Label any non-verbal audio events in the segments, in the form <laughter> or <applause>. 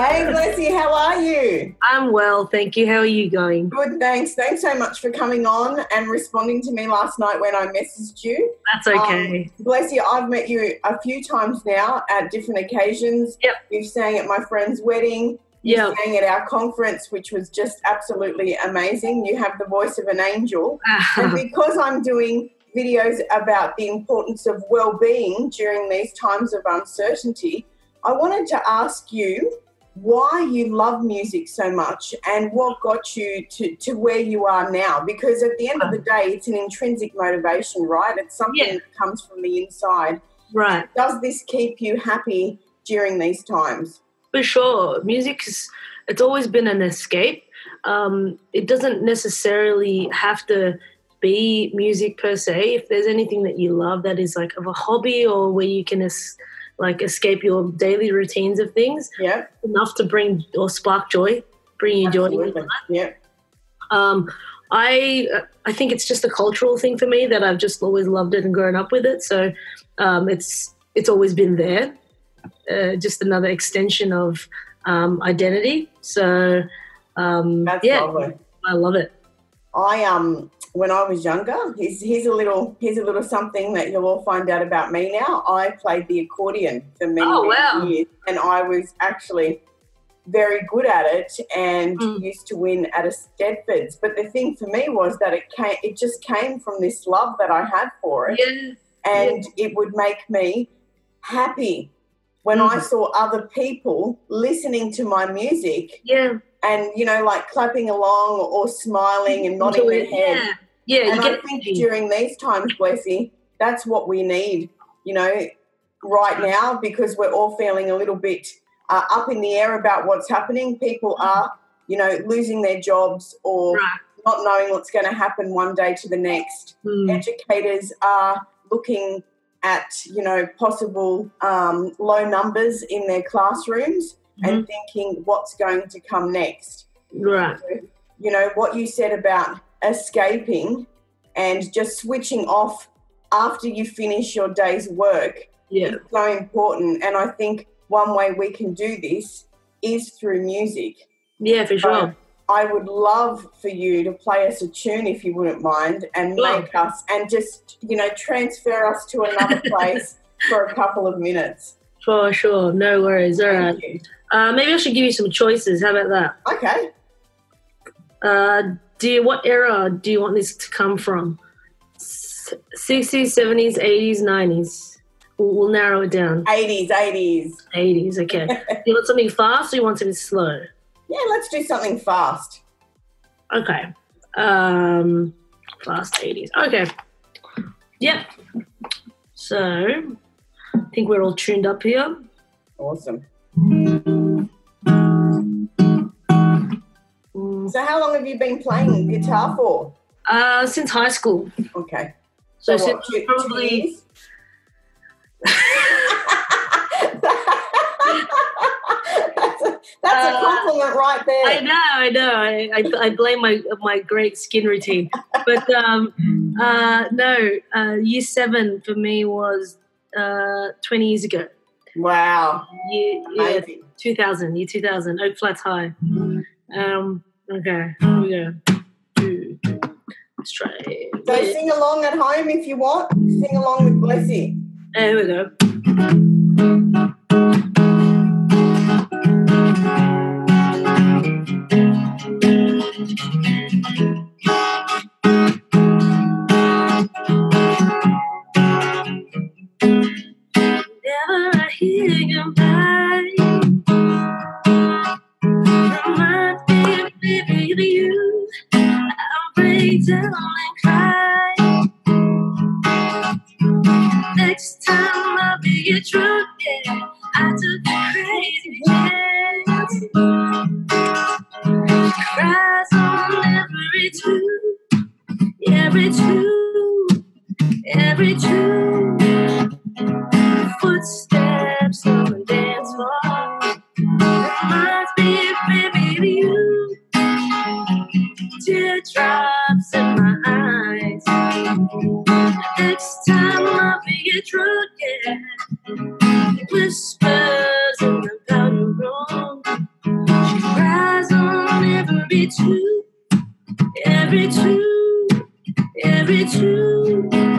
Hey, Blessy, how are you? I'm well, thank you. How are you going? Good, thanks. Thanks so much for coming on and responding to me last night when I messaged you. That's okay. Um, bless you, I've met you a few times now at different occasions. Yep. You've sang at my friend's wedding. You sang at our conference, which was just absolutely amazing. You have the voice of an angel. <laughs> and because I'm doing videos about the importance of well-being during these times of uncertainty, I wanted to ask you why you love music so much and what got you to, to where you are now. Because at the end of the day, it's an intrinsic motivation, right? It's something Yeah. that comes from the inside. right. Does this keep you happy during these times? For sure. Music is it's always been an escape. Um, it doesn't necessarily have to be music per se. If there's anything that you love that is like of a hobby or where you can es- like escape your daily routines of things, Yeah, enough to bring or spark joy, bring you joy. Yeah, Um, I I think it's just a cultural thing for me that I've just always loved it and grown up with it. So um, it's it's always been there. Uh, just another extension of um, identity. So um, that's yeah, lovely. I love it. I um when I was younger, here's, here's a little here's a little something that you'll all find out about me now. I played the accordion for many, Oh, many wow. years, and I was actually very good at it and Mm. used to win at a Stedfords. But the thing for me was that it came it just came from this love that I had for it, Yeah, and it would make me happy when I Mm. saw other people listening to my music yeah, and you know like clapping along or smiling and nodding their head yeah, yeah. and You I think energy. during these times, Blessy, that's what we need, you know, right now because we're all feeling a little bit uh, up in the air about what's happening. People are, you know, losing their jobs or Right. not knowing what's going to happen one day to the next. Mm, Educators are looking at, you know, possible um, low numbers in their classrooms and thinking what's going to come next right. you know, what you said about escaping and just switching off after you finish your day's work Yeah, is so important. And I think one way we can do this is through music. yeah, for sure. So I would love for you to play us a tune if you wouldn't mind and make us and just, you know, transfer us to another <laughs> place for a couple of minutes. For sure. No worries. All right. Thank you. Uh, maybe I should give you some choices. How about that? Okay. Uh, do you, what era do you want this to come from? 60s, 70s, 80s, 90s. We'll, we'll narrow it down. 80s, 80s. 80s, okay. do <laughs> you want something fast or you want something slow? Yeah, let's do something fast. Okay. Um, fast 80s. Okay. Yep. So, I think we're all tuned up here. Awesome. Mm, So, how long have you been playing guitar for? Uh, since high school. Okay. So, So, what, since two, two probably. years? <laughs> that's a, that's a compliment right there. I know, I know. I, I, I blame my my great skin routine, but um, uh, no. Uh, year seven for me was uh, twenty years ago. Wow. Year, yeah, two thousand. Year two thousand. Oak Flats High. Um. Okay. Here we go. Two, two. Let's try. So, sing along at home if you want. Sing along with Blessy. There we go. Every tune. Footsteps on the dance floor reminds me, baby, you. Teardrops in my eyes. Next time I'll be a drunk, yeah. Whispers in the powder room. She cries on every two, every two, every two.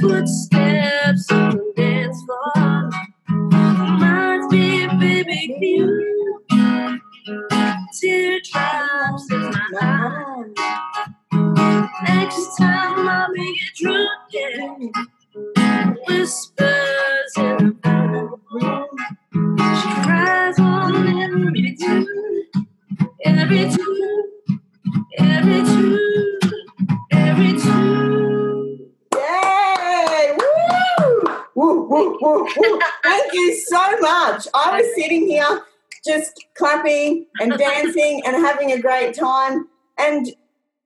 Footsteps on the dance floor. Reminds me, baby, you. Teardrops in my eyes. Next time be a drunk, yeah. Whispers in the room. She cries on every tune, every tune, every tune, Woo, woo. Thank you so much. I was sitting here just clapping and <laughs> dancing and having a great time. And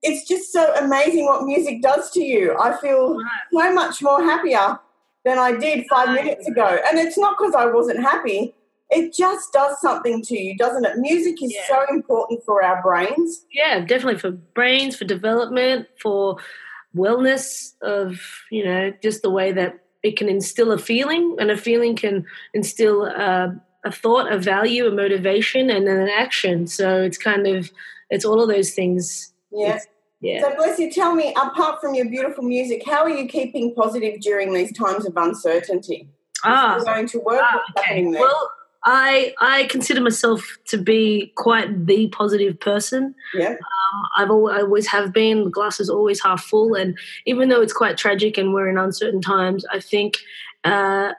it's just so amazing what music does to you. I feel so much more happier than I did five minutes ago. And it's not because I wasn't happy. It just does something to you, doesn't it? Music is Yeah. so important for our brains. Yeah, definitely for brains, for development, for wellness of, you know, just the way that it can instill a feeling and a feeling can instill uh, a thought, a value, a motivation, and then an action. So it's kind of, it's all of those things. Yeah. Yeah. So, bless you, tell me, apart from your beautiful music, how are you keeping positive during these times of uncertainty? Ah, going to work, Ah, okay. Well, I I consider myself to be quite the positive person. yeah, Um, I've always, I always have been. The glass is always half full, and even though it's quite tragic and we're in uncertain times, I think uh,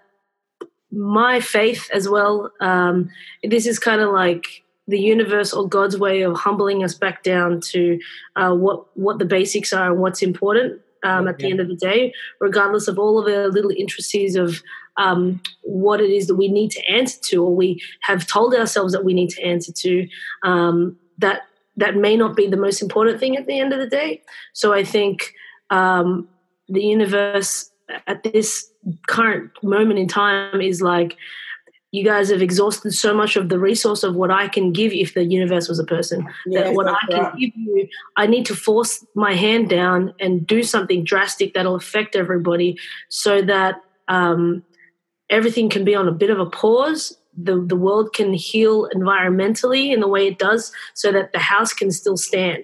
my faith as well. Um, this is kind of like the universe or God's way of humbling us back down to uh, what what the basics are and what's important. Um, at the end of the day, regardless of all of the little intricacies of um, what it is that we need to answer to, or we have told ourselves that we need to answer to, um, that that may not be the most important thing at the end of the day. So I think um, the universe at this current moment in time is like, you guys have exhausted so much of the resource of what I can give if the universe was a person. yes, that what I can right. give you, I need to force my hand down and do something drastic that'll affect everybody so that um, everything can be on a bit of a pause. The, the world can heal environmentally in the way it does so that the house can still stand.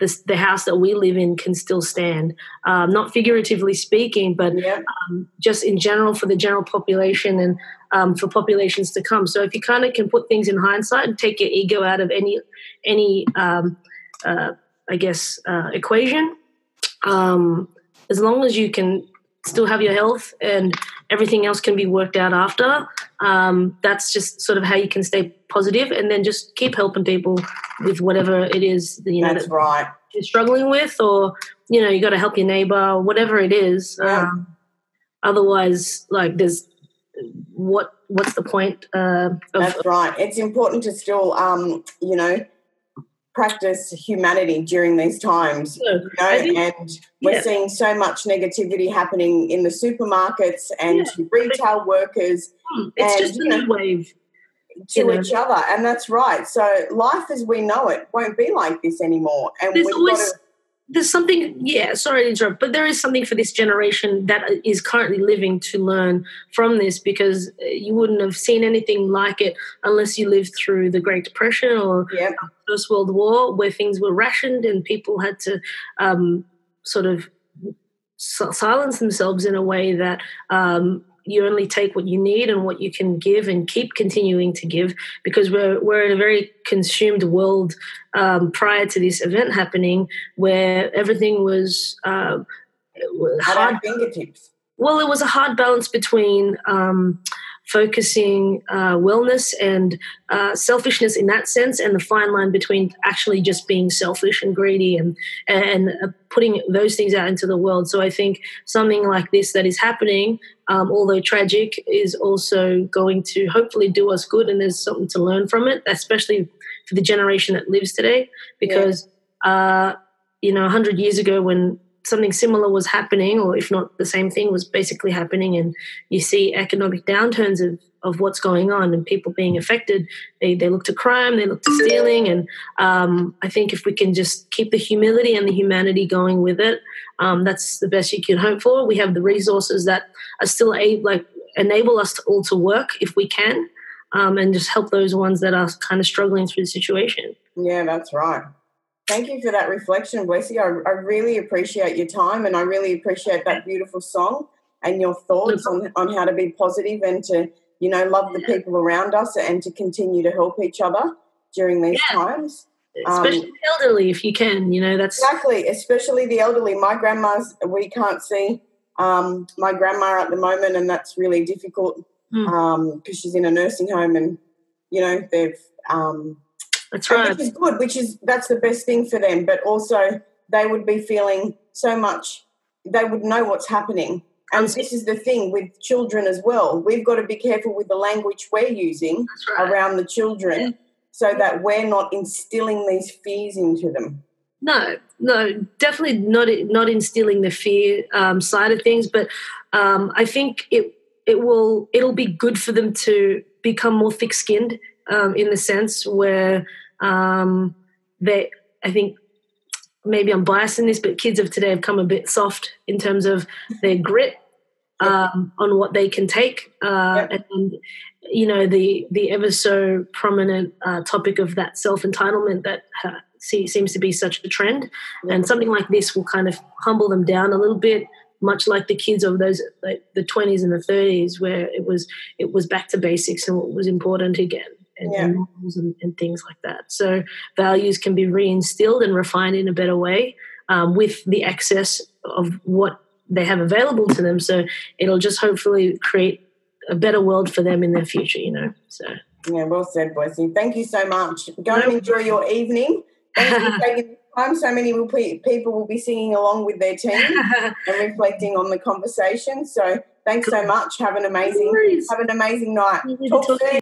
This, the house that we live in can still stand. Um, not figuratively speaking, but Yeah, um, just in general for the general population and um, for populations to come. So if you kind of can put things in hindsight and take your ego out of any any um, uh, I guess uh, equation, um, as long as you can still have your health and everything else can be worked out after. Um, that's just sort of how you can stay positive, and then just keep helping people with whatever it is you know that's that right. you're struggling with, or you know you got to help your neighbor, whatever it is. Yeah. Um, otherwise, like there's what what's the point uh, of That's right. It's important to still, um, you know, practice humanity during these times. know, You know, think- and we're yeah. seeing so much negativity happening in the supermarkets and Yeah. retail workers Hmm, it's and, just a you know, new wave. to You know. each other. And that's right. So life as we know it won't be like this anymore. And There's we've always got to there's something yeah sorry to interrupt but there is something for this generation that is currently living to learn from this because uh, you wouldn't have seen anything like it unless you lived through the great depression or yeah, first world war where things were rationed and people had to um, sort of silence themselves in a way that um, you only take what you need and what you can give and keep continuing to give because we're, we're in a very consumed world um, prior to this event happening where everything was uh, hard fingertips. well, it was a hard balance between um, focusing uh, wellness and uh, selfishness in that sense, and the fine line between actually just being selfish and greedy and and uh, putting those things out into the world. So I think something like this that is happening, um, although tragic, is also going to hopefully do us good, and there's something to learn from it, especially for the generation that lives today, because. Yeah. Uh, you know, 100 years ago when something similar was happening, or if not the same thing was basically happening, and you see economic downturns of, of what's going on and people being affected, they, they look to crime, they look to stealing. And um, I think if we can just keep the humility and the humanity going with it, um, that's the best you can hope for. We have the resources that are still able, like, enable us to all to work if we can. Um, and just help those ones that are kind of struggling through the situation. Yeah, that's right. Thank you for that reflection, Blessy. I, I really appreciate your time and I really appreciate that beautiful song and your thoughts on, on how to be positive and to, you know, love the people around us and to continue to help each other during these yeah. times. Especially um, the elderly, if you can, you know, that's exactly, especially the elderly. My grandma's, we can't see um, my grandma at the moment, and that's really difficult because mm. um, she's in a nursing home and, you know, they've um, that's right. which is good, which is that's the best thing for them. But also, they would be feeling so much. They would know what's happening. And this is the thing with children as well. We've got to be careful with the language we're using right. around the children yeah. so that we're not instilling these fears into them. No, no, definitely not not instilling the fear um, side of things, but um, I think it it will it'll be good for them to become more thick skinned um, in the sense where um, they, I think maybe I'm biased in this, but kids of today have come a bit soft in terms of their grit <laughs> um, on what they can take, uh, and you know the the ever so prominent uh, topic of that self entitlement that uh, see, seems to be such a trend, and something like this will kind of humble them down a little bit, much like the kids of those like the 20s and the 30s where it was it was back to basics and what was important again and, yeah. and, and, and, things like that. So values can be reinstilled and refined in a better way um, with the access of what they have available to them. So it'll just hopefully create a better world for them in their future. You know. So yeah, well said, Blessing. Thank you so much. Go no. and enjoy your evening. Thank you for <laughs> taking time. So many will people will be singing along with their team <laughs> and reflecting on the conversation. So thanks so much. Have an amazing have an amazing night. Talk soon.